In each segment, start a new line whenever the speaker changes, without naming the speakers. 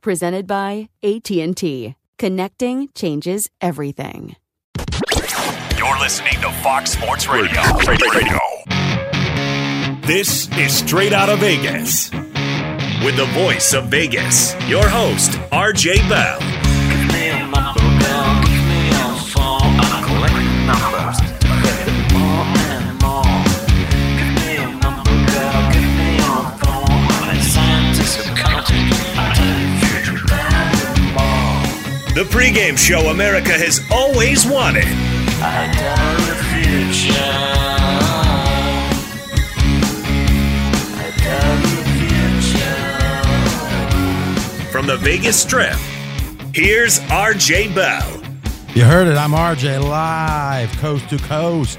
Presented by AT&T. Connecting changes everything.
You're listening to Fox Sports Radio. Radio. This is Straight Out of Vegas. With the voice of Vegas, your host, RJ Bell. The pregame show America has always wanted. From the Vegas Strip, here's RJ Bell.
You heard it. I'm RJ live, coast to coast.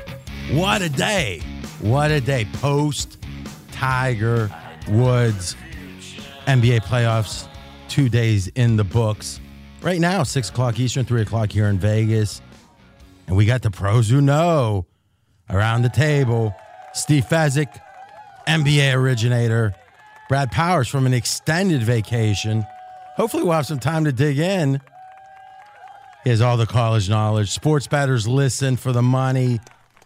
What a day. What a day. Post Tiger Woods NBA playoffs, two days in the books. Right now, 6 o'clock Eastern, 3 o'clock here in Vegas. And we got the pros who know around the table. Steve Fezzik, NBA originator. Brad Powers from an extended vacation. Hopefully, we'll have some time to dig in. He has all the college knowledge. Sports bettors listen for the money.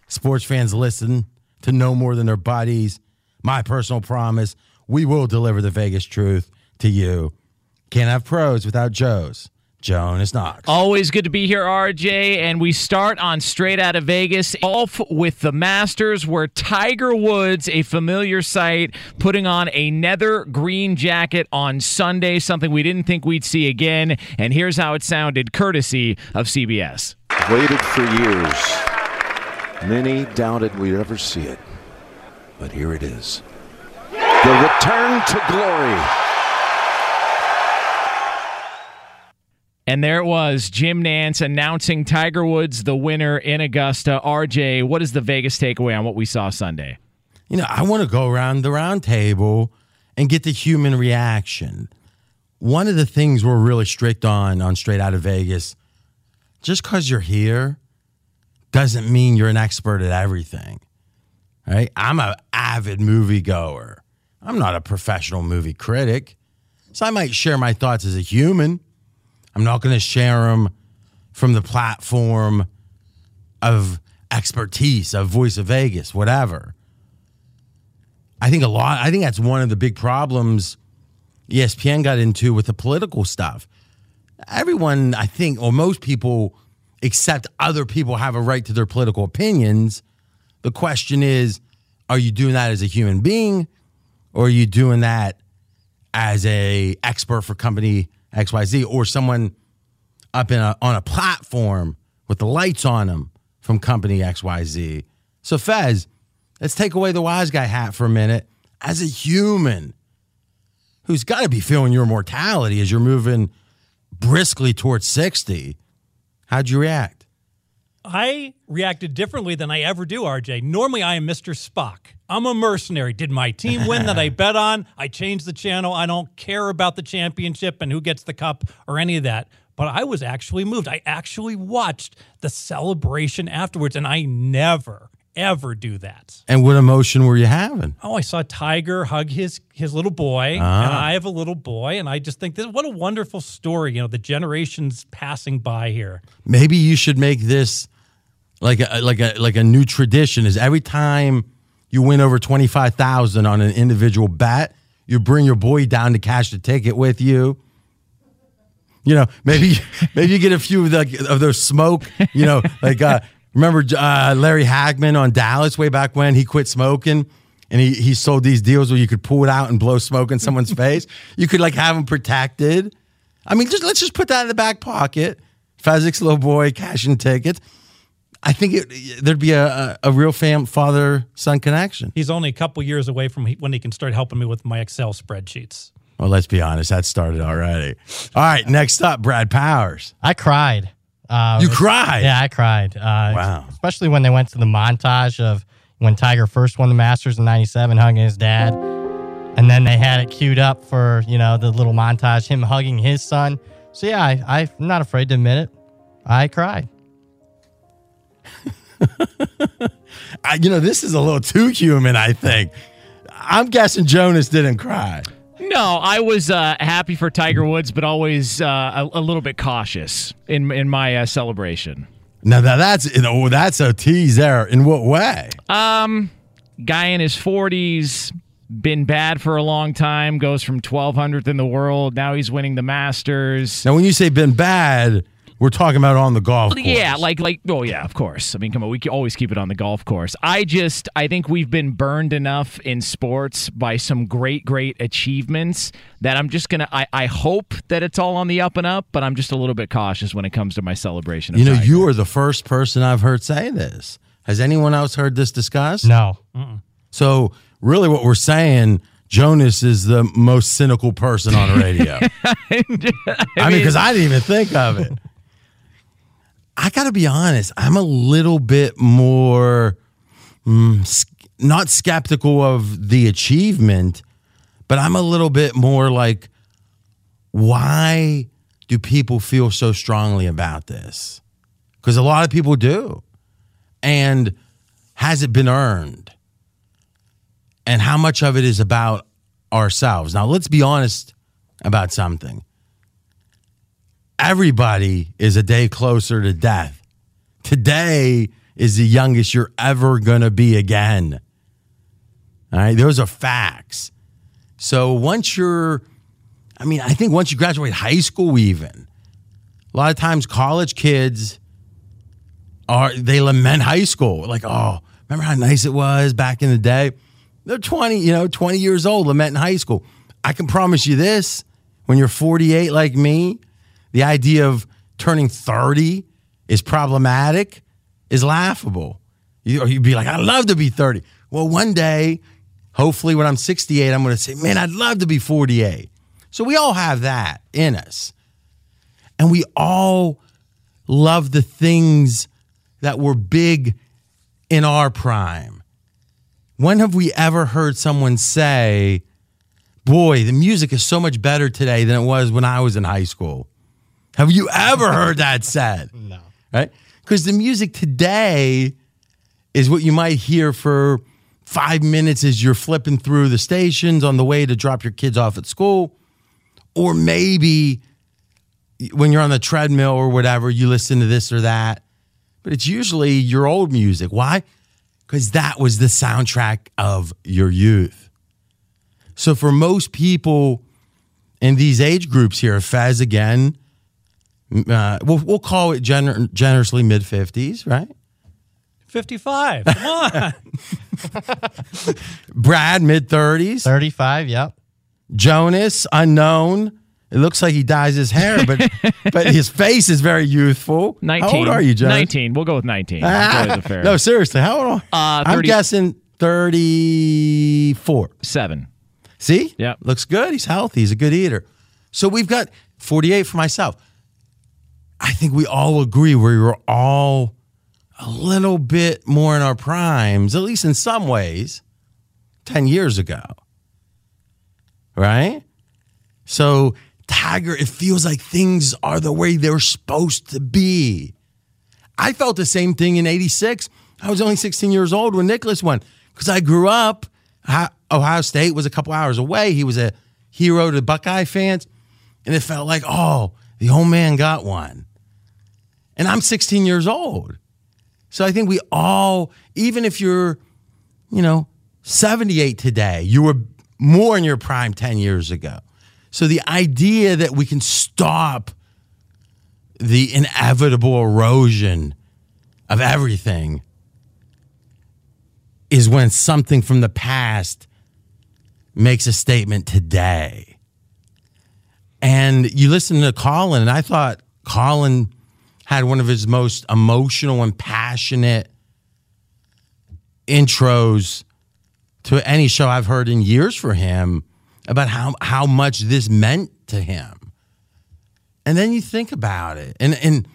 Sports fans listen to no more than their buddies. My personal promise we will deliver the Vegas truth to you. Can't have pros without Joes. Jonas Knox.
Always good to be here, RJ. And we start on Straight Out of Vegas, off with the Masters, where Tiger Woods, a familiar sight, putting on a nether green jacket on Sunday, something we didn't think we'd see again. And here's how it sounded, courtesy of CBS.
Waited for years. Many doubted we'd ever see it. But here it is. The return to glory.
And there it was, Jim Nantz announcing Tiger Woods the winner in Augusta. RJ, what is the Vegas takeaway on what we saw Sunday?
You know, I want to go around the round table and get the human reaction. One of the things we're really strict on on Straight Out of Vegas, just because you're here doesn't mean you're an expert at everything. Right? I'm an avid moviegoer. I'm not a professional movie critic. So I might share my thoughts as a human. I'm not going to share them from the platform of expertise, of Voice of Vegas, whatever. I think a lot, I think that's one of the big problems ESPN got into with the political stuff. Everyone, I think, or most people except other people have a right to their political opinions. The question is, are you doing that as a human being or are you doing that as a expert for company XYZ or someone up in a, on a platform with the lights on them from company XYZ. So, Fez, let's take away the wise guy hat for a minute. As a human who's got to be feeling your mortality as you're moving briskly towards 60, how'd you react?
I reacted differently than I ever do, RJ. Normally, I am Mr. Spock. I'm a mercenary. Did my team win that I bet on? I changed the channel. I don't care about the championship and who gets the cup or any of that. But I was actually moved. I actually watched the celebration afterwards, and I never, ever do that.
And what emotion were you having?
Oh, I saw Tiger hug his his little boy,
Ah.
and I have a little boy, and I just think this what a wonderful story. You know, the generations passing by here.
Maybe you should make this like a like a like a new tradition is every time you win over 25,000 on an individual bet, you bring your boy down to cash the ticket with you. You know, maybe maybe you get a few of the of those smoke, you know, like uh remember uh, Larry Hagman on Dallas way back when he quit smoking and he he sold these deals where you could pull it out and blow smoke in someone's face. You could like have them protected. I mean, just let's just put that in the back pocket. Fezzik's little boy cashing tickets. I think it, there'd be a, a, a real fam father son connection.
He's only a couple years away from when he can start helping me with my Excel spreadsheets.
Well, let's be honest, that started already. All right, next up, Brad Powers.
I cried. Uh,
You cried?
Yeah, I cried. Uh,
Wow.
Especially when they went to the montage of when Tiger first won the Masters in '97, hugging his dad, and then they had it queued up for you know the little montage, him hugging his son. So yeah, I, I'm not afraid to admit it. I cried.
I, you know, this is a little too human, I think. I'm guessing Jonas didn't cry.
No, I was uh, happy for Tiger Woods, but always uh, a, a little bit cautious in in my uh, celebration.
Now, that, that's you know, that's a tease there. In what way?
Um, guy in his forties, been bad for a long time. Goes from 1200th in the world. Now he's winning the Masters.
Now, when you say been bad, we're talking about on the golf course.
Yeah, like like oh yeah, of course. I mean, come on, we can always keep it on the golf course. I just I think we've been burned enough in sports by some great great achievements that I'm just gonna I, I hope that it's all on the up and up, but I'm just a little bit cautious when it comes to my celebration. Of
You know,
Tiger.
you are the first person I've heard say this. Has anyone else heard this discussed?
No.
So, really, what we're saying, Jonas is the most cynical person on radio. I mean, because I didn't even think of it. I got to be honest, I'm a little bit more mm, not skeptical of the achievement, but I'm a little bit more like, why do people feel so strongly about this? Because a lot of people do. And has it been earned? And how much of it is about ourselves? Now, let's be honest about something. Everybody is a day closer to death. Today is the youngest you're ever going to be again. All right, those are facts. So once you're, I mean, I think once you graduate high school, even a lot of times college kids are they lament high school, like, oh, remember how nice it was back in the day? They're 20, you know, 20 years old, lamenting high school. I can promise you this: when you're 48 like me, the idea of turning 30 is problematic, is laughable. You, you'd be like, I'd love to be 30. Well, one day, hopefully, when I'm 68, I'm going to say, man, I'd love to be 48. So we all have that in us. And we all love the things that were big in our prime. When have we ever heard someone say, boy, the music is so much better today than it was when I was in high school? Have you ever heard that said?
No.
Right? Because the music today is what you might hear for five minutes as you're flipping through the stations on the way to drop your kids off at school. Or maybe when you're on the treadmill or whatever, you listen to this or that. But it's usually your old music. Why? Because that was the soundtrack of your youth. So for most people in these age groups here, Fez again, uh, we'll, we'll call it gener- generously mid 50s, right?
55. Come on.
Brad, mid 30s.
35, yep.
Jonas, unknown. It looks like he dyes his hair, but but his face is very youthful.
19.
How old are you, John?
19. We'll go with 19. Enjoy
no, seriously, how old?
Uh,
I'm guessing 34.
Seven.
See?
Yep.
Looks good. He's healthy. He's a good eater. So we've got 48 for myself. I think we all agree we were all a little bit more in our primes, at least in some ways, 10 years ago. Right? So, Tiger, it feels like things are the way they're supposed to be. I felt the same thing in 86. I was only 16 years old when Nicklaus won because I grew up. Ohio- State was a couple hours away. He was a hero to Buckeye fans. And it felt like, oh, the old man got one. And I'm 16 years old. So I think we all, even if you're, you know, 78 today, you were more in your prime 10 years ago. So the idea that we can stop the inevitable erosion of everything is when something from the past makes a statement today. And you listen to Colin, and I thought Colin had one of his most emotional and passionate intros to any show I've heard in years for him about how, how much this meant to him. And then you think about it. And, and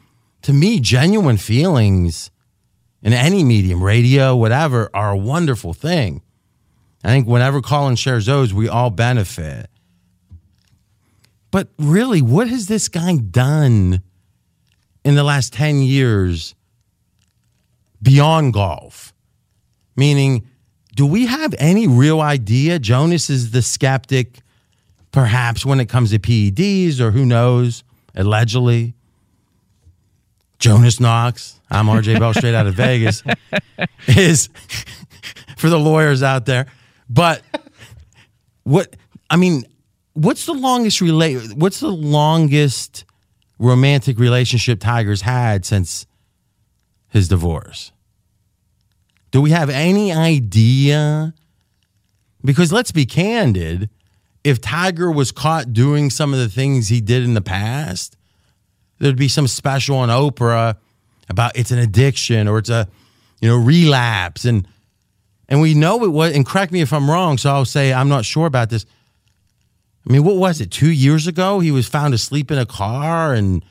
to me, genuine feelings in any medium, radio, whatever, are a wonderful thing. I think whenever Colin shares those, we all benefit. But really, what has this guy done in the last 10 years beyond golf? Meaning, do we have any real idea? Jonas is the skeptic, perhaps, when it comes to PEDs, or who knows, allegedly. Jonas Knox, I'm RJ Bell, straight out of Vegas, is for the lawyers out there. But what, I mean, what's the longest relate? What's the longest romantic relationship Tiger's had since his divorce? Do we have any idea? Because let's be candid, if Tiger was caught doing some of the things he did in the past, there'd be some special on Oprah about it's an addiction or it's a you know relapse and and we know it was and correct me if I'm wrong so I'll say I'm not sure about this I mean what was it 2 years ago he was found asleep in a car and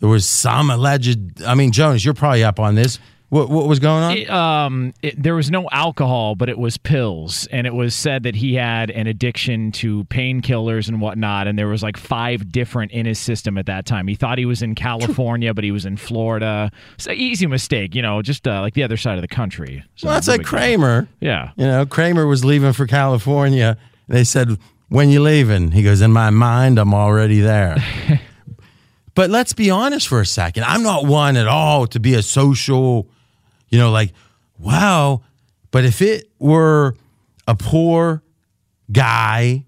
there was some alleged I mean Jonas you're probably up on this what what was going on
It, um, it, there was no alcohol, but it was pills, and it was said that he had an addiction to painkillers and whatnot. And there was like five different in his system at that time. He thought he was in California, but he was in Florida. It's an easy mistake, you know, just uh, like the other side of the country. So
well, that's like. Kramer
Yeah.
You know, Kramer was leaving for California. They said, When you leaving? He goes, In my mind, I'm already there. but let's be honest for a second. I'm not one at all to be a social, you know, like, wow. But if it were a poor guy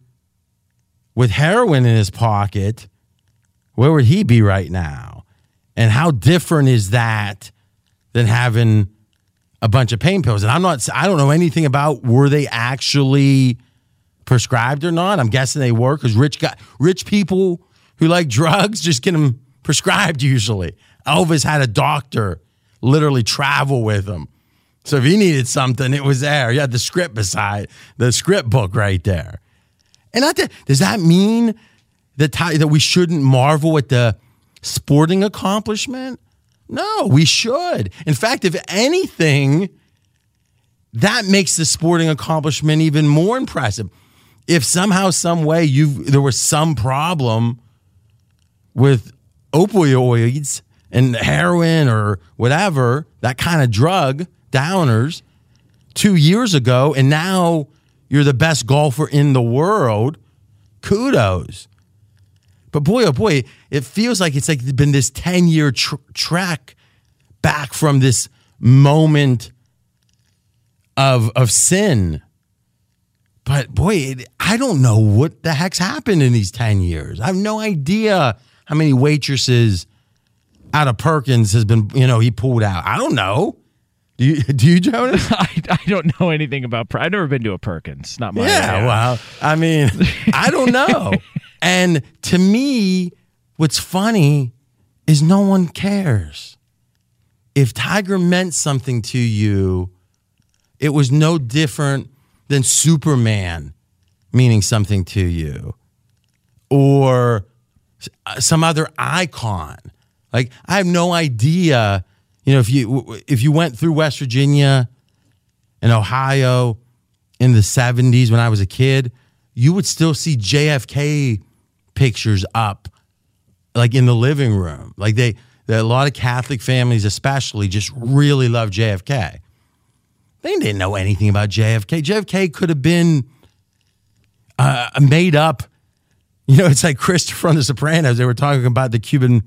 with heroin in his pocket, where would he be right now? And how different is that than having a bunch of pain pills? And I'm not, I don't know anything about were they actually prescribed or not. I'm guessing they were because rich guy, rich people who like drugs just get them prescribed usually. Elvis had a doctor literally travel with him. So if he needed something, it was there. He had the script beside the script book right there. And does that mean that that we shouldn't marvel at the sporting accomplishment? No, we should. In fact, if anything, that makes the sporting accomplishment even more impressive. If somehow, some way, you there was some problem with opioids and heroin or whatever, that kind of drug, downers, two years ago, and now you're the best golfer in the world, kudos. But boy, oh boy, it feels like it's like been this 10 year tr- trek back from this moment of, of sin. But boy, it, I don't know what the heck's happened in these 10 years. I have no idea how many waitresses out of Perkins has been, you know, he pulled out. I don't know. Do you, do you Jonas?
I, I don't know anything about. I've never been to a Perkins. Not my.
Yeah,
area.
well, I mean, I don't know. And to me, what's funny is no one cares. If Tiger meant something to you, it was no different than Superman meaning something to you or uh, some other icon. Like I have no idea, you know, if you if you went through West Virginia and Ohio in the 70s when I was a kid, you would still see JFK pictures up like in the living room. Like they, a lot of Catholic families especially just really love JFK. They didn't know anything about JFK. JFK could have been uh, made up. You know, it's like Christopher on The Sopranos. They were talking about the Cuban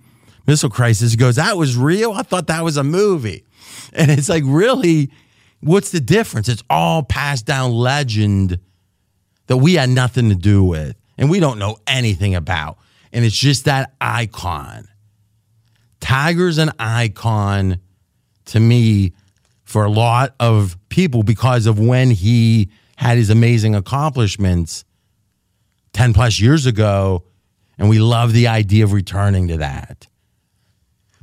Missile Crisis. He goes, "That was real. I thought that was a movie." And it's like, really, what's the difference? It's all passed down legend that we had nothing to do with, and we don't know anything about. And it's just that icon. Tiger's an icon to me for a lot of people because of when he had his amazing accomplishments 10 plus years ago. And we love the idea of returning to that.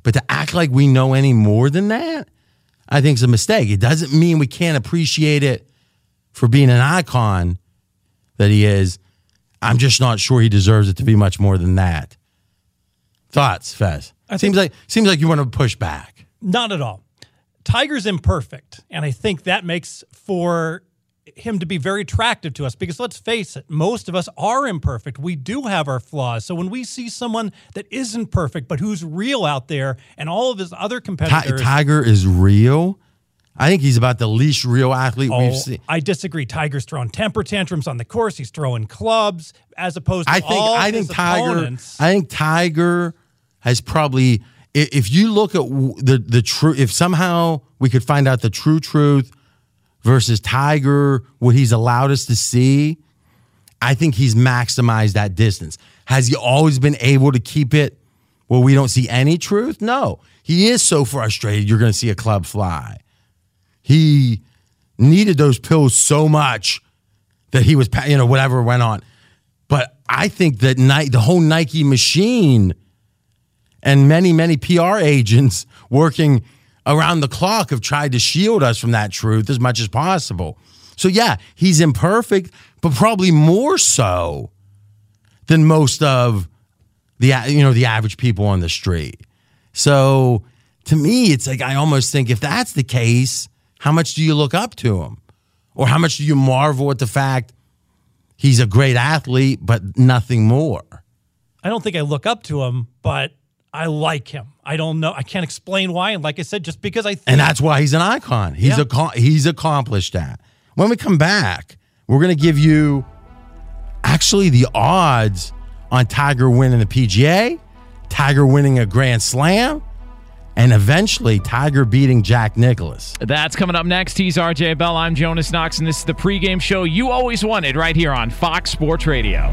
But to act like we know any more than that, I think is a mistake. It doesn't mean we can't appreciate it for being an icon that he is. I'm just not sure he deserves it to be much more than that. Thoughts, Fez?
I
seems like seems like you want to push back.
Not at all. Tiger's imperfect, and I think that makes for him to be very attractive to us because let's face it, most of us are imperfect. We do have our flaws. So when we see someone that isn't perfect but who's real out there and all of his other competitors
Tiger is real. I think he's about the least real athlete
Oh,
we've seen.
I disagree. Tiger's throwing temper tantrums on the course. He's throwing clubs as opposed to
I think
all
I think Tiger
opponents.
I think Tiger has probably if you look at the the true if somehow we could find out the true truth versus Tiger what he's allowed us to see I think he's maximized that distance. Has he always been able to keep it where we don't see any truth? No. He is so frustrated you're going to see a club fly. He needed those pills so much that he was, you know, whatever went on. But I think that Nike, the whole Nike machine and many, many PR agents working around the clock have tried to shield us from that truth as much as possible. So, yeah, he's imperfect, but probably more so than most of the, you know, the average people on the street. So, to me, it's like I almost think if that's the case, how much do you look up to him? Or how much do you marvel at the fact he's a great athlete, but nothing more?
I don't think I look up to him, but I like him. I don't know. I can't explain why. And like I said, just because I think
And that's why he's an icon. He's
Yeah.
a he's accomplished that. When we come back, we're going to give you actually the odds on Tiger winning the PGA, Tiger winning a Grand Slam, and eventually Tiger beating Jack Nicklaus.
That's coming up next. He's RJ Bell. I'm Jonas Knox, and this is the pregame show you always wanted right here on Fox Sports Radio.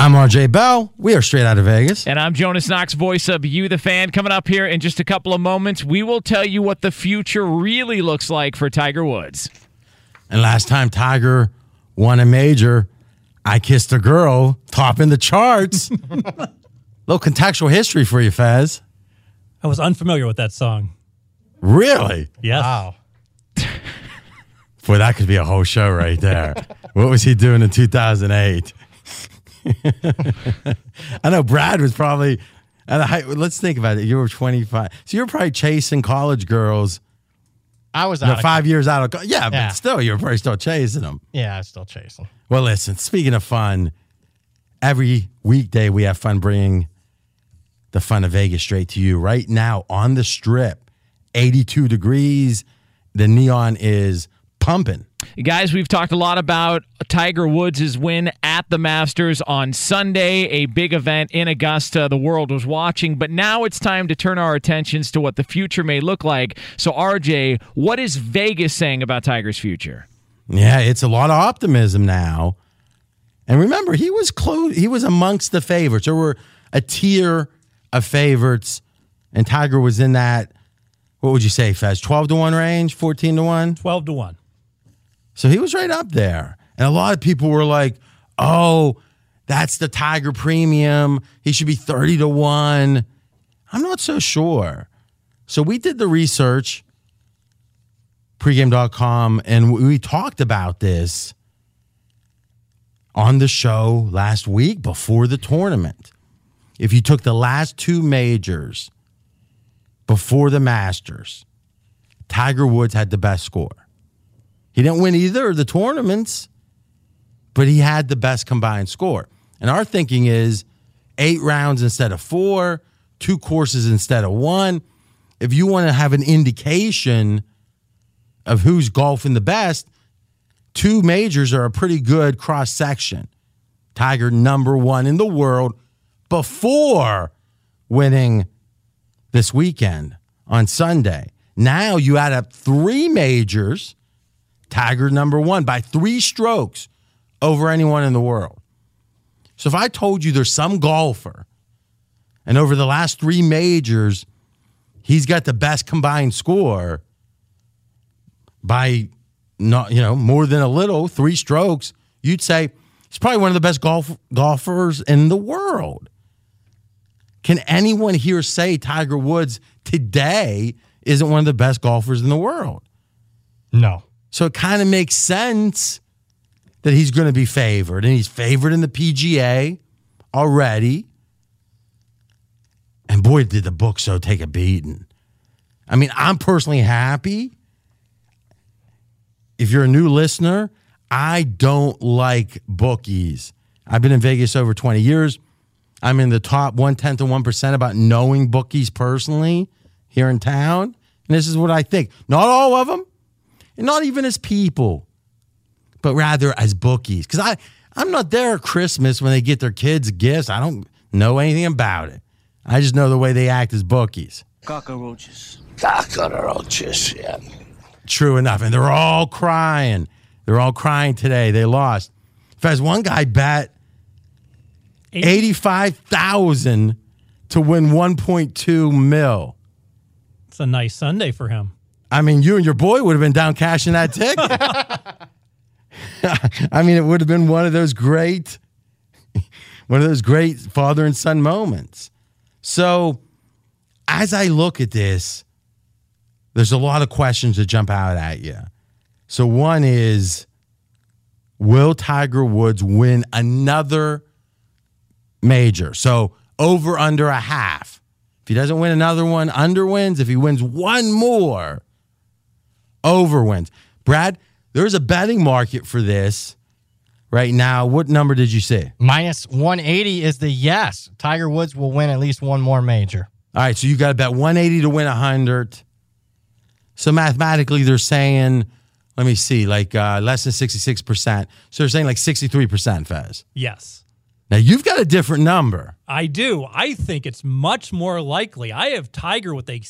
I'm RJ Bell. We are straight out of Vegas.
And I'm Jonas Knox, voice of You, the fan. Coming up here in just a couple of moments, we will tell you what the future really looks like for Tiger Woods.
And last time Tiger won a major, I kissed a girl, topping the charts. Little contextual history for you, Fez.
I was unfamiliar with that song.
Really?
Yes.
Wow.
Boy, that could be a whole show right there. what was he doing in 2008? I know Brad was probably at a height. Let's think about it. You were 25. So you were probably chasing college girls.
I was
you know, five years out of co- yeah,
Yeah.
but still, you were probably still chasing them.
Yeah, I'm still chasing.
Well, listen, speaking of fun, every weekday we have fun bringing the fun of Vegas straight to you. Right now on the strip, 82 degrees. The neon is pumping.
Guys, we've talked a lot about Tiger Woods' win at the Masters on Sunday, a big event in Augusta. The world was watching, but now it's time to turn our attentions to what the future may look like. So, RJ, what is Vegas saying about Tiger's future?
Yeah, it's a lot of optimism now. And remember, he was close. He was amongst the favorites. There were a tier of favorites, and Tiger was in that. What would you say, Fez? Twelve to one range, fourteen to one,
twelve to one.
So he was right up there, and a lot of people were like, "Oh, that's the Tiger premium. He should be thirty to one." I'm not so sure. So we did the research pregame.com and we talked about this on the show last week before the tournament. If you took the last two majors before the Masters, Tiger Woods had the best score. He didn't win either of the tournaments, but he had the best combined score. And our thinking is eight rounds instead of four, two courses instead of one. If you want to have an indication of who's golfing the best, two majors are a pretty good cross section. Tiger number one in the world before winning this weekend on Sunday. Now you add up three majors, Tiger number one by three strokes over anyone in the world. So if I told you there's some golfer, and over the last three majors, he's got the best combined score by not you know more than a little, three strokes, you'd say he's probably one of the best golf golfers in the world. Can anyone here say Tiger Woods today isn't one of the best golfers in the world?
No.
So it kind of makes sense that he's going to be favored, and he's favored in the PGA already. And boy, did the book so take a beating. I mean, I'm personally happy. If you're a new listener, I don't like bookies. I've been in Vegas over 20 years. I'm in the top one tenth of one percent about knowing bookies personally here in town. And this is what I think. Not all of them, and not even as people, but rather as bookies. Because I, I'm not there at Christmas when they get their kids gifts. I don't know anything about it. I just know the way they act as bookies.
Cockroaches. Cockroaches, yeah.
True enough. And they're all crying. They're all crying today. They lost. Fez, one guy bet 85,000 to win 1.2 mil.
It's a nice Sunday for him.
I mean, you and your boy would have been down cashing that ticket. I mean, it would have been one of those great, one of those great father and son moments. So, as I look at this, there's a lot of questions that jump out at you. So, one is Will Tiger Woods win another major? So, over under a half. If he doesn't win another one, under wins. If he wins one more, over wins. Brad, there's a betting market for this right now. What number did you say?
Minus 180 is the yes. Tiger Woods will win at least one more major.
All right, so you got to bet 180 to win 100. So mathematically, they're saying, let me see, like uh, less than 66%. So they're saying like 63%, Fez.
Yes.
Now you've got a different number.
I do. I think it's much more likely. I have Tiger with a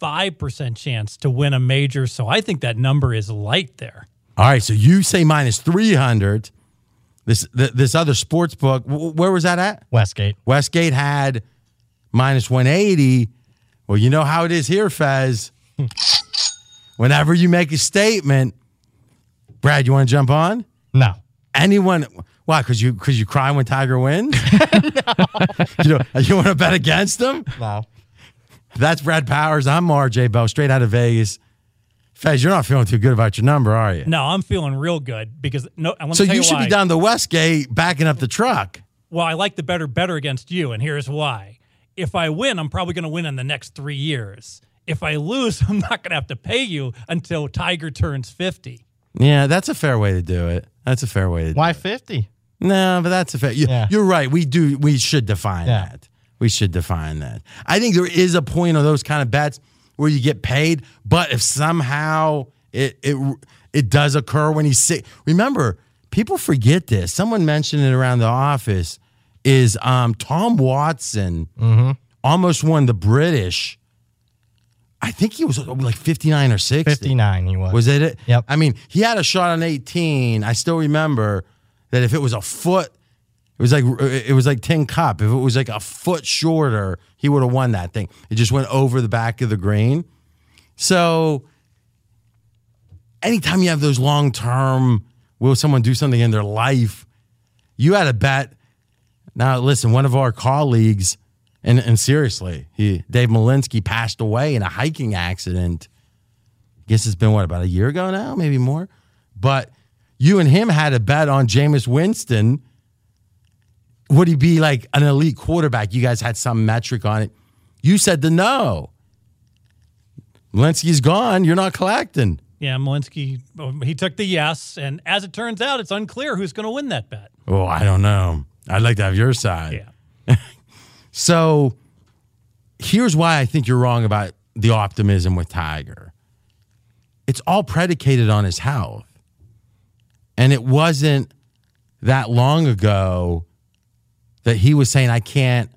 75% chance to win a major, so I think that number is light there.
All right, so you say minus 300. This th- this other sports book, wh- where was that at?
Westgate.
Westgate had minus 180. Well, you know how it is here, Fez. Whenever you make a statement, Brad, you want to jump on?
No.
Anyone? Why? Because you because you cry when Tiger wins? you know, you want to bet against him?
No.
That's Brad Powers. I'm RJ Bell, straight out of Vegas. Fez, you're not feeling too good about your number, are you?
No, I'm feeling real good because no. Let me
So
tell
you should
why.
be down the Westgate backing up the truck.
Well, I like the better better against you, and here's why. If I win, I'm probably going to win in the next three years. If I lose, I'm not going to have to pay you until Tiger turns 50.
Yeah, that's a fair way to do it. That's a fair way to do
Why
it.
50?
No, but that's a fair. You,
Yeah.
You're right. We do. We should define
Yeah.
that. We should define that. I think there is a point on those kind of bets where you get paid, but if somehow it it it does occur when he's sick. Remember, people forget this. Someone mentioned it around the office. Is um, Tom Watson almost won the British? I think he was like 59 or 60.
59 he was.
Was it it?
Yep.
I mean, he had a shot on 18. I still remember that if it was a foot, it was like it was like Tin Cup. If it was like a foot shorter, he would have won that thing. It just went over the back of the green. So anytime you have those long term, will someone do something in their life? You had a bet. Now listen, one of our colleagues, and and seriously, he Dave Malinsky passed away in a hiking accident guess it's been what about a year ago now, maybe more. But you and him had a bet on Jameis Winston. Would he be like an elite quarterback? You guys had some metric on it. You said the no. Linsky's gone. You're not collecting.
Yeah, Malinsky, he took the yes, and as it turns out, it's unclear who's going to win that bet.
Oh, I don't know. I'd like to have your side.
Yeah.
So here's why I think you're wrong about the optimism with Tiger. It's all predicated on his health. And it wasn't that long ago that he was saying, I can't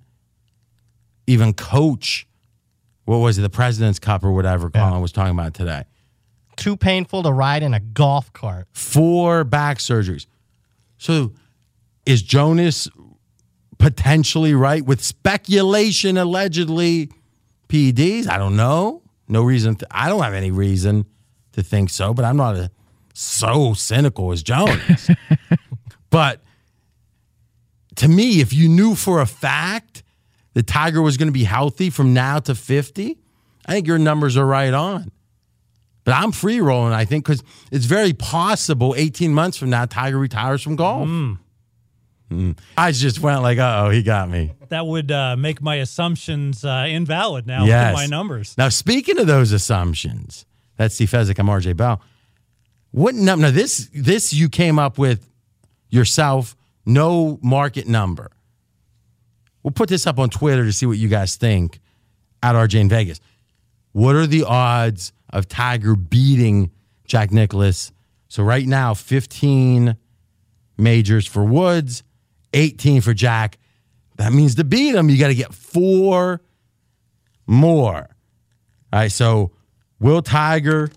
even coach. What was it, the President's Cup or whatever Colin was talking about today?
Too painful to ride in a golf cart.
Four back surgeries. So is Jonas potentially right with speculation allegedly PEDs? I don't know. No reason. I don't have any reason to think so, but I'm not a so cynical as Jonas. but to me, if you knew for a fact that Tiger was going to be healthy from now to 50, I think your numbers are right on. But I'm free rolling, I think, because it's very possible 18 months from now, Tiger retires from golf. Mm. I just went like, oh, he got me.
That would uh, make my assumptions uh, invalid now.
Yes.
My numbers.
Now, speaking of those assumptions, that's Steve Fezzik. I'm RJ Bell. What number? Now, this this you came up with yourself. No market number. We'll put this up on Twitter to see what you guys think at RJ in Vegas. What are the odds of Tiger beating Jack Nicklaus? So right now, 15 majors for Woods, 18 for Jack. That means to beat him, you got to get four more. All right, so will Tiger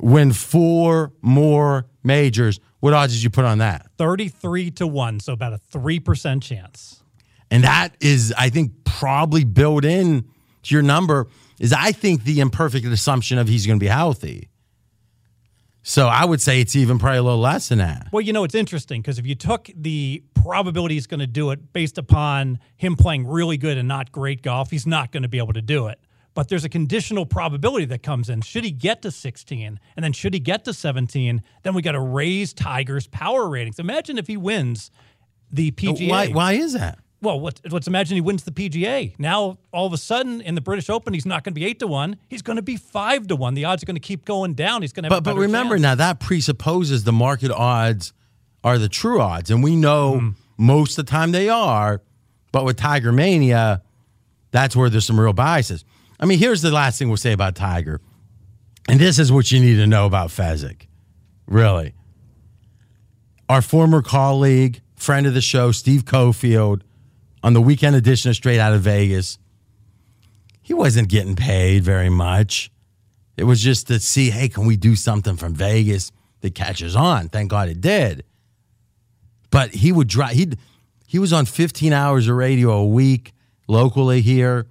win four more majors? What odds did you put on that?
33 to 1, so about a 3% chance.
And that is, I think, probably built in to your number is I think the imperfect assumption of he's going to be healthy. So I would say it's even probably a little less than that.
Well, you know, it's interesting because if you took the probability he's going to do it based upon him playing really good and not great golf, he's not going to be able to do it. But there's a conditional probability that comes in. Should he get to 16 and then should he get to 17, then we got to raise Tiger's power ratings. Imagine if he wins the PGA.
Why, why is that?
Well, let, us imagine he wins the PGA. Now, all of a sudden, in the British Open, he's not going to be eight to one. He's going to be five to one. The odds are going to keep going down. He's going to have.
But but remember chance. now that presupposes the market odds are the true odds, and we know mm. most of the time they are. But with Tiger Mania, that's where there's some real biases. I mean, here's the last thing we'll say about Tiger, and this is what you need to know about Fezzik. Really, our former colleague, friend of the show, Steve Cofield on the weekend edition of Straight Out of Vegas. He wasn't getting paid very much. It was just to see, hey, can we do something from Vegas that catches on? Thank God it did. But he would drive. He he was on 15 hours of radio a week locally here.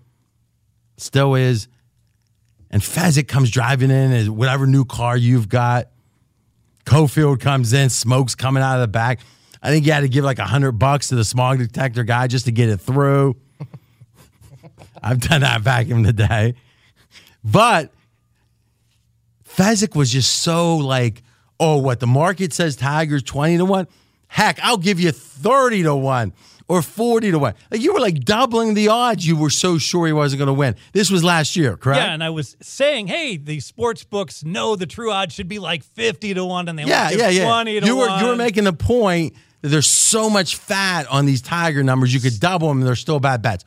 Still is. And Fezzik comes driving in as whatever new car you've got. Cofield comes in, smoke's coming out of the back. I think you had to give like a hundred bucks to the smog detector guy just to get it through. I've done that back in the day. But Fezzik was just so like, oh, what the market says Tigers 20 to 1. Heck, I'll give you 30 to 1 or 40 to 1. Like you were like doubling the odds. You were so sure he wasn't going to win. This was last year, correct?
Yeah, and I was saying, hey, the sports books know the true odds should be like 50 to 1 and they
yeah,
yeah,
yeah.
20 to
you were,
1.
You were making the point that there's so much fat on these Tiger numbers. You could double them and they're still bad bets.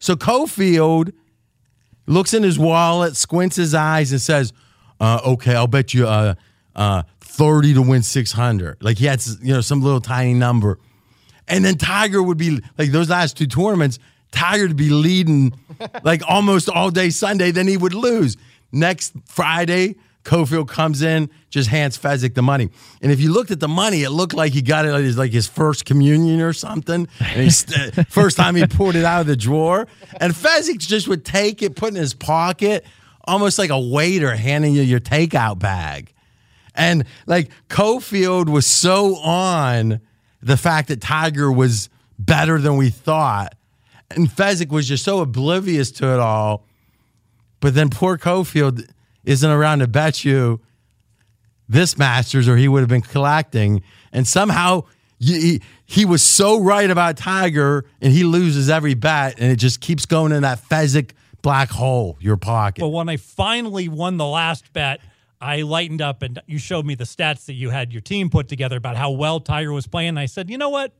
So Cofield looks in his wallet, squints his eyes, and says, uh, "Okay, I'll bet you uh, uh, 30 to win 600." Like he had, you know, some little tiny number, and then Tiger would be like those last two tournaments. Tiger to be leading like almost all day Sunday, then he would lose. Next Friday, Cofield comes in, just hands Fezzik the money. And if you looked at the money, it looked like he got it as like his first communion or something. And he's, first time he pulled it out of the drawer. And Fezzik just would take it, put it in his pocket, almost like a waiter handing you your takeout bag. And like Cofield was so on the fact that Tiger was better than we thought. And Fezzik was just so oblivious to it all. But then poor Cofield isn't around to bet you this Masters or he would have been collecting. And somehow he, he was so right about Tiger and he loses every bet and it just keeps going in that Fezzik black hole, your pocket.
But when I finally won the last bet, I lightened up and you showed me the stats that you had your team put together about how well Tiger was playing. I said, you know what?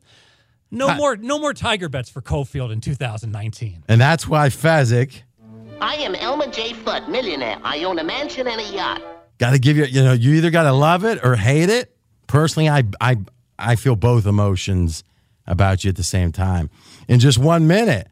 No more, no more Tiger bets for Cofield in 2019.
And that's why Fezzik
I am Elmer J. Fudd, millionaire. I own a mansion and a yacht.
Got to give you, you know, you either got to love it or hate it. Personally, I, I, I feel both emotions about you at the same time. In just one minute,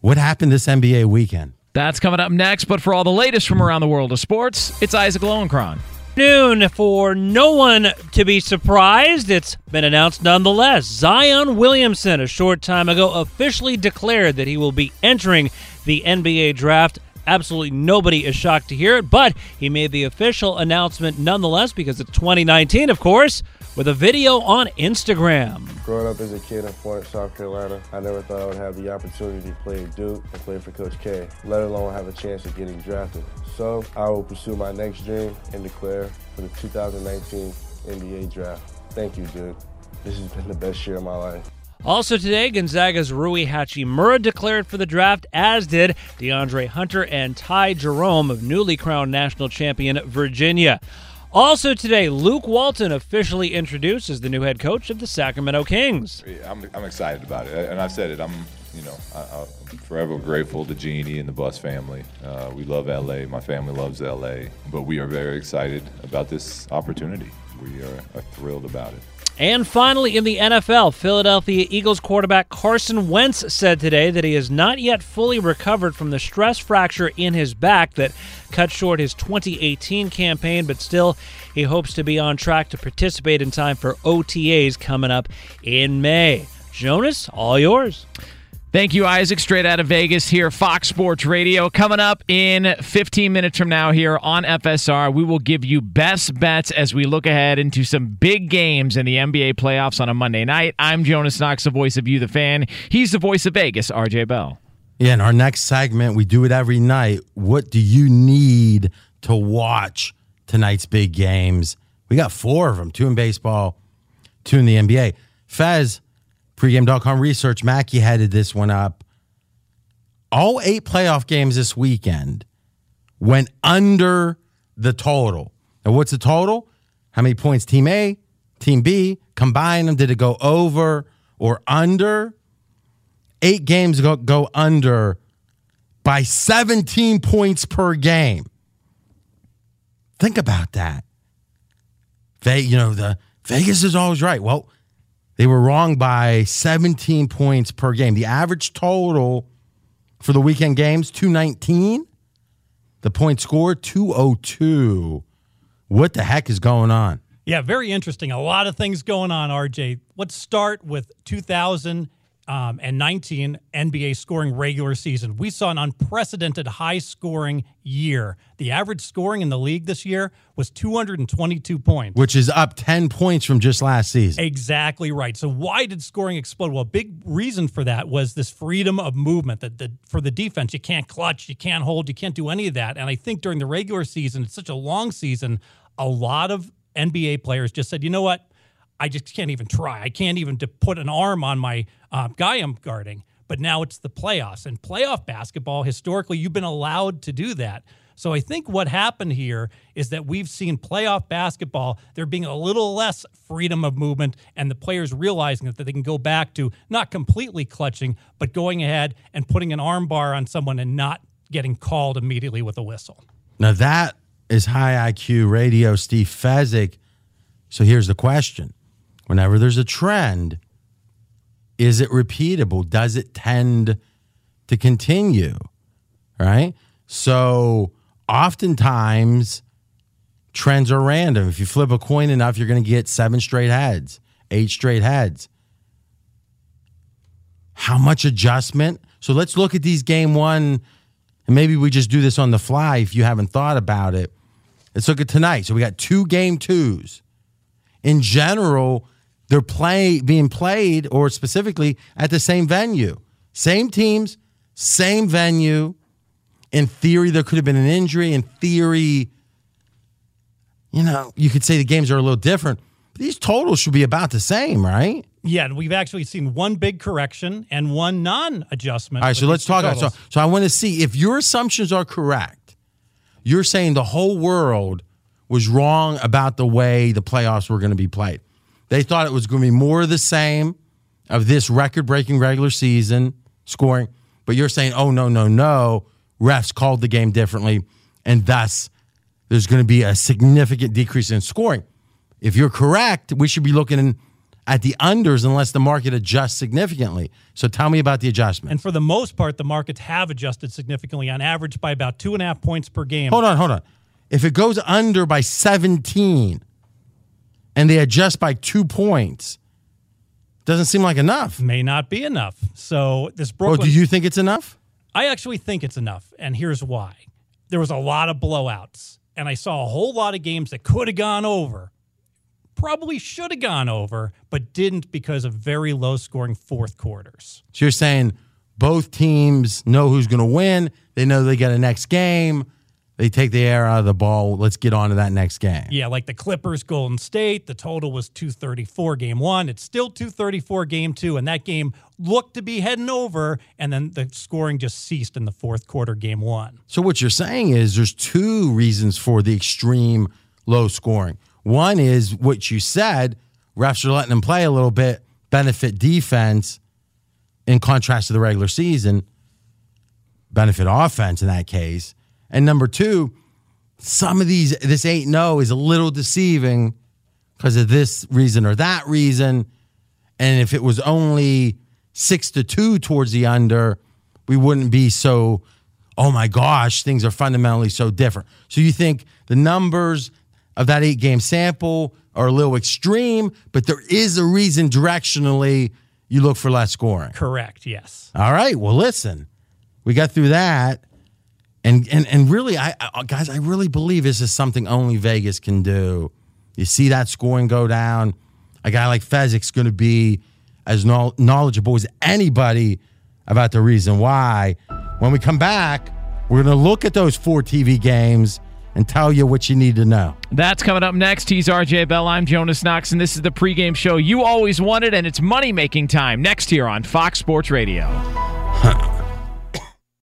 what happened this NBA weekend?
That's coming up next. But for all the latest from around the world of sports, it's Isaac Lowenkron.
Noon for no one to be surprised. It's been announced nonetheless. Zion Williamson, a short time ago, officially declared that he will be entering the NBA draft absolutely nobody is shocked to hear it, but he made the official announcement nonetheless because it's 2019, of course, with a video on Instagram.
Growing up as a kid in Florence, South Carolina, I never thought I would have the opportunity to play at Duke and play for Coach K, let alone have a chance of getting drafted. So I will pursue my next dream and declare for the 2019 NBA draft. Thank you, Duke. This has been the best year of my life.
Also today, Gonzaga's Rui Hachimura declared for the draft, as did DeAndre Hunter and Ty Jerome of newly crowned national champion Virginia. Also today, Luke Walton officially introduced as the new head coach of the Sacramento Kings.
I'm, I'm excited about it, and I've said it. I'm, you know, I, I'm forever grateful to Jeanie and the Buss family. Uh, we love LA. My family loves LA, but we are very excited about this opportunity. We are, are thrilled about it.
And finally, in the NFL, Philadelphia Eagles quarterback Carson Wentz said today that he has not yet fully recovered from the stress fracture in his back that cut short his 2018 campaign, but still, he hopes to be on track to participate in time for OTAs coming up in May. Jonas, all yours.
Thank you, Isaac. Straight out of Vegas here, Fox Sports Radio. Coming up in 15 minutes from now here on FSR, we will give you best bets as we look ahead into some big games in the NBA playoffs on a Monday night. I'm Jonas Knox, the voice of you, the fan. He's the voice of Vegas, RJ Bell.
Yeah, in our next segment, we do it every night. What do you need to watch tonight's big games? We got four of them two in baseball, two in the NBA. Fez, pregame.com research, Mackey headed this one up. All eight playoff games this weekend went under the total. And what's the total? How many points team A, team B, combine them? Did it go over or under? Eight games go, go under by 17 points per game. Think about that. They, you know, the Vegas is always right. Well, they were wrong by 17 points per game. The average total for the weekend games 219. The point score 202. What the heck is going on?
Yeah, very interesting. A lot of things going on, RJ. Let's start with Um, 2019 NBA scoring regular season. We saw an unprecedented high scoring year. The average scoring in the league this year was 222 points.
Which is up 10 points from just last season.
Exactly right. So why did scoring explode? Well, a big reason for that was this freedom of movement. That the, for the defense, you can't clutch, you can't hold, you can't do any of that. And I think during the regular season, it's such a long season, a lot of NBA players just said, you know what? I just can't even try. I can't even to put an arm on my uh, guy I'm guarding. But now it's the playoffs. And playoff basketball, historically, you've been allowed to do that. So I think what happened here is that we've seen playoff basketball, there being a little less freedom of movement and the players realizing that they can go back to not completely clutching, but going ahead and putting an arm bar on someone and not getting called immediately with a whistle.
Now that is high IQ radio, Steve Fezzik. So here's the question. Whenever there's a trend, is it repeatable? Does it tend to continue? Right? So oftentimes trends are random. If you flip a coin enough, you're going to get seven straight heads, eight straight heads. How much adjustment? So let's look at these game one, and maybe we just do this on the fly if you haven't thought about it. Let's look at tonight. So we got two game twos. In general, they're play being played or specifically at the same venue. Same teams, same venue. In theory, there could have been an injury. In theory, you know, you could say the games are a little different. But these totals should be about the same, right?
Yeah, and we've actually seen one big correction and one non-adjustment.
All right, so let's talk about so, so I want to see if your assumptions are correct. You're saying the whole world was wrong about the way the playoffs were going to be played. They thought it was going to be more of the same of this record-breaking regular season scoring, but you're saying, "Oh no, no, no, refs called the game differently and thus there's going to be a significant decrease in scoring." If you're correct, we should be looking at the unders unless the market adjusts significantly. So tell me about the adjustment.
And for the most part, the markets have adjusted significantly on average by about two and a half points per game.
Hold on, hold on. If it goes under by 17 and they adjust by two points, doesn't seem like enough.
May not be enough. So this Brooklyn.
Well, do you think it's enough?
I actually think it's enough, and here's why. There was a lot of blowouts, and I saw a whole lot of games that could have gone over, probably should have gone over, but didn't because of very low scoring fourth quarters.
So you're saying both teams know who's going to win. They know they get a next game. They take the air out of the ball. Let's get on to that next game.
Yeah, like the Clippers Golden State, the total was 234 game one. It's still 234 game two, and that game looked to be heading over, and then the scoring just ceased in the fourth quarter, game one.
So what you're saying is there's two reasons for the extreme low scoring. One is what you said, refs are letting them play a little bit, benefit defense in contrast to the regular season, benefit offense in that case. And number two, some of these, this 8 0 is a little deceiving because of this reason or that reason. And if it was only six to two towards the under, we wouldn't be so, oh my gosh, things are fundamentally so different. So you think the numbers of that eight game sample are a little extreme, but there is a reason directionally you look for less scoring.
Correct, yes.
All right. Well, listen, we got through that. And, and, and really, I, I guys, I really believe this is something only Vegas can do. You see that scoring go down. A guy like Fezzik's going to be as knowledgeable as anybody about the reason why. When we come back, we're going to look at those four TV games and tell you what you need to know.
That's coming up next. He's RJ Bell. I'm Jonas Knox, and this is the pregame show you always wanted, and it's money making time next here on Fox Sports Radio.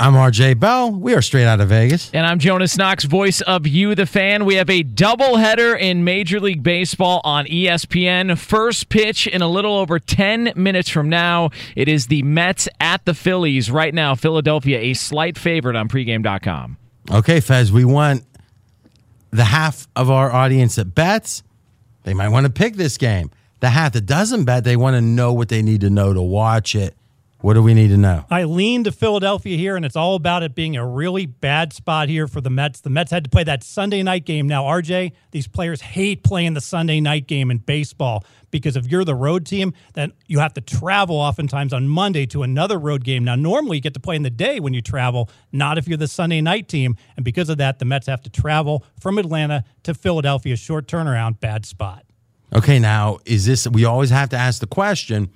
I'm RJ Bell. We are straight out of Vegas.
And I'm Jonas Knox, voice of You, the fan. We have a doubleheader in Major League Baseball on ESPN. First pitch in a little over 10 minutes from now. It is the Mets at the Phillies. Right now, Philadelphia, a slight favorite on pregame.com.
Okay, Fez, we want the half of our audience that bets. They might want to pick this game. The half that doesn't bet, they want to know what they need to know to watch it. What do we need to know?
I lean to Philadelphia here, and it's all about it being a really bad spot here for the Mets. The Mets had to play that Sunday night game. Now, RJ, these players hate playing the Sunday night game in baseball because if you're the road team, then you have to travel oftentimes on Monday to another road game. Now, normally you get to play in the day when you travel, not if you're the Sunday night team. And because of that, the Mets have to travel from Atlanta to Philadelphia. Short turnaround, bad spot.
Okay, now, is this, we always have to ask the question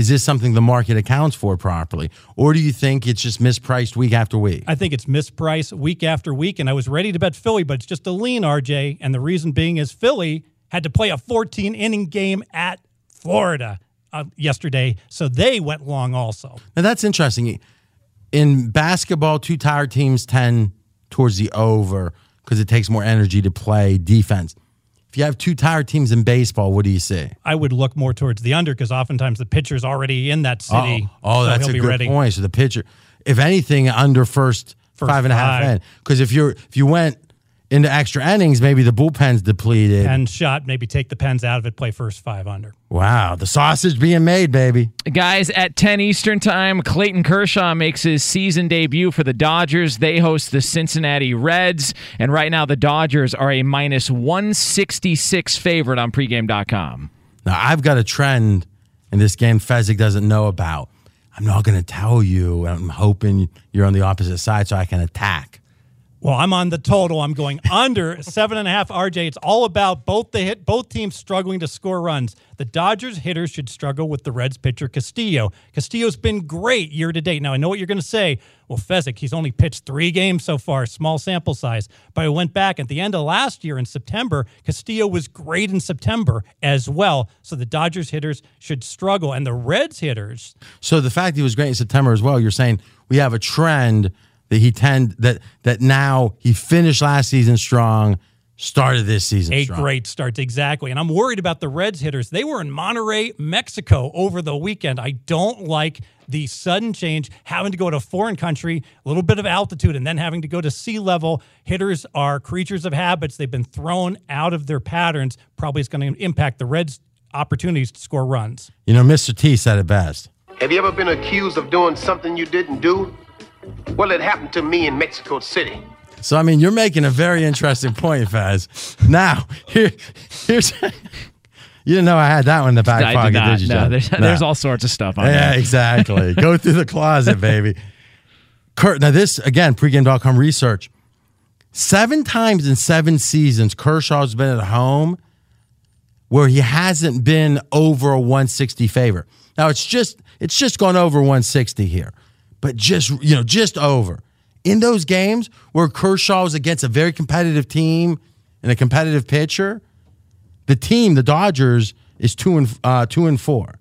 is this something the market accounts for properly? Or do you think it's just mispriced week after week?
I think it's mispriced week after week, and I was ready to bet Philly, but it's just a lean, RJ. And the reason being is Philly had to play a 14 inning game at Florida uh, yesterday, so they went long also.
Now, that's interesting. In basketball, two tired teams tend towards the over because it takes more energy to play defense. If you have two tired teams in baseball, what do you say?
I would look more towards the under because oftentimes the pitcher's already in that oh, city.
Oh, oh
so
that's a good
ready.
point. So the pitcher, if anything, under first,
First
five and a half
five.
in. Because if you're if you went into extra innings, maybe the bullpen's depleted.
Pen shot, maybe take the pens out of it, play first five under.
wow, the sausage being made, baby.
Guys, at 10 Eastern Time, Clayton Kershaw makes his season debut for the Dodgers. They host the Cincinnati Reds. And right now, the Dodgers are a minus 166 favorite on pregame.com.
Now I've got a trend in this game Fezzik doesn't know about. I'm not going to tell you. I'm hoping you're on the opposite side so I can attack.
Well, I'm on the total. I'm going under seven and a half. RJ, it's all about both the hit, both teams struggling to score runs. The Dodgers hitters should struggle with the Reds pitcher Castillo. Castillo's been great year to date. Now I know what you're going to say. Well, Fezzik, he's only pitched three games so far, small sample size. But I went back at the end of last year in September. Castillo was great in September as well. So the Dodgers hitters should struggle, and the Reds hitters.
So the fact he was great in September as well, you're saying we have a trend that he tend that that now he finished last season strong, started this season
Eight
strong.
great starts, exactly. And I'm worried about the Reds hitters. They were in Monterrey, Mexico over the weekend. I don't like the sudden change, having to go to a foreign country, a little bit of altitude, and then having to go to sea level. Hitters are creatures of habits. They've been thrown out of their patterns. Probably is going to impact the Reds' opportunities to score runs.
You know, Mr. T said it best.
Have you ever been accused of doing something you didn't do? Well, it happened to me in Mexico City.
So I mean, you're making a very interesting point, Faz. Now, here, here's. You didn't know I had that one in the back
I did
pocket,
not.
did you?
No,
John?
there's- there's all sorts of stuff on there.
Yeah,
there.
exactly. Go through the closet, baby. Kurt, now this again, pregame.com research. Seven times in seven seasons, Kershaw's been at home where he hasn't been over a 160 favor. Now it's just it's just gone over 160 here, but just you know just over. In those games where Kershaw was against a very competitive team and a competitive pitcher, the team, the Dodgers, is two and uh, two and four,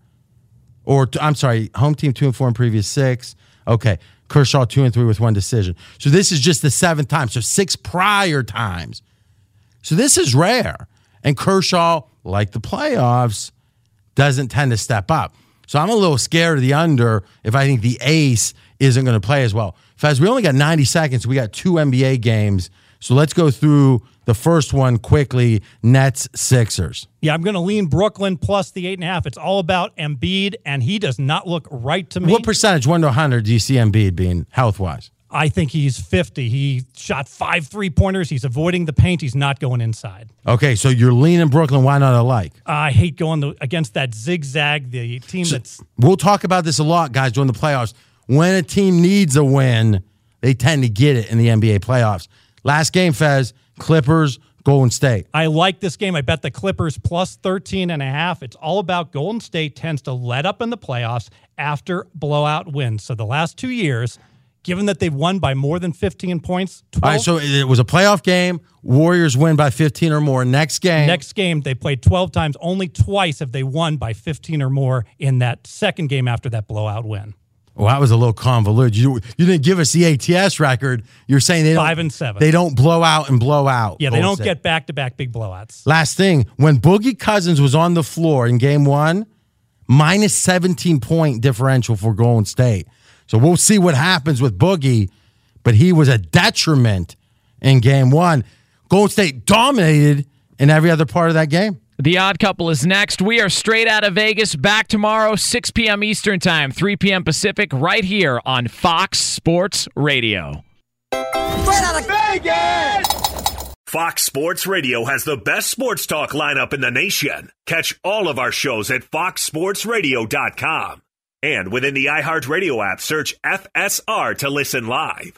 or I'm sorry, home team two and four in previous six. Okay, Kershaw two and three with one decision. So this is just the seventh time. So six prior times. So this is rare, and Kershaw, like the playoffs, doesn't tend to step up. So I'm a little scared of the under if I think the ace isn't going to play as well. Faz, we only got 90 seconds. We got two NBA games. So let's go through the first one quickly Nets, Sixers.
Yeah, I'm going to lean Brooklyn plus the eight and a half. It's all about Embiid, and he does not look right to me.
What percentage, 1 to 100, do you see Embiid being health wise?
I think he's 50. He shot five three pointers. He's avoiding the paint. He's not going inside.
Okay, so you're leaning Brooklyn. Why not alike?
I hate going the, against that zigzag, the team that's
We'll talk about this a lot, guys, during the playoffs. When a team needs a win, they tend to get it in the NBA playoffs. Last game, Fez, Clippers, Golden State.
I like this game. I bet the Clippers plus 13 and a half. It's all about Golden State tends to let up in the playoffs after blowout wins. So the last two years, given that they've won by more than 15 points, 12,
All right, so it was a playoff game. Warriors win by 15 or more. Next game.
next game they played 12 times. Only twice have they won by 15 or more in that second game after that blowout win.
Well, that was a little convoluted. You you didn't give us the ATS record. You're saying they don't,
Five and seven.
They don't blow out and blow out.
Yeah, they don't get back to back big blowouts.
Last thing, when Boogie Cousins was on the floor in game one, minus 17 point differential for Golden State. So we'll see what happens with Boogie, but he was a detriment in game one. Golden State dominated in every other part of that game.
The Odd Couple is next. We are straight out of Vegas. Back tomorrow, 6 p.m. Eastern Time, 3 p.m. Pacific, right here on Fox Sports Radio.
Straight out of Vegas!
Fox Sports Radio has the best sports talk lineup in the nation. Catch all of our shows at foxsportsradio.com. And within the iHeartRadio app, search FSR to listen live.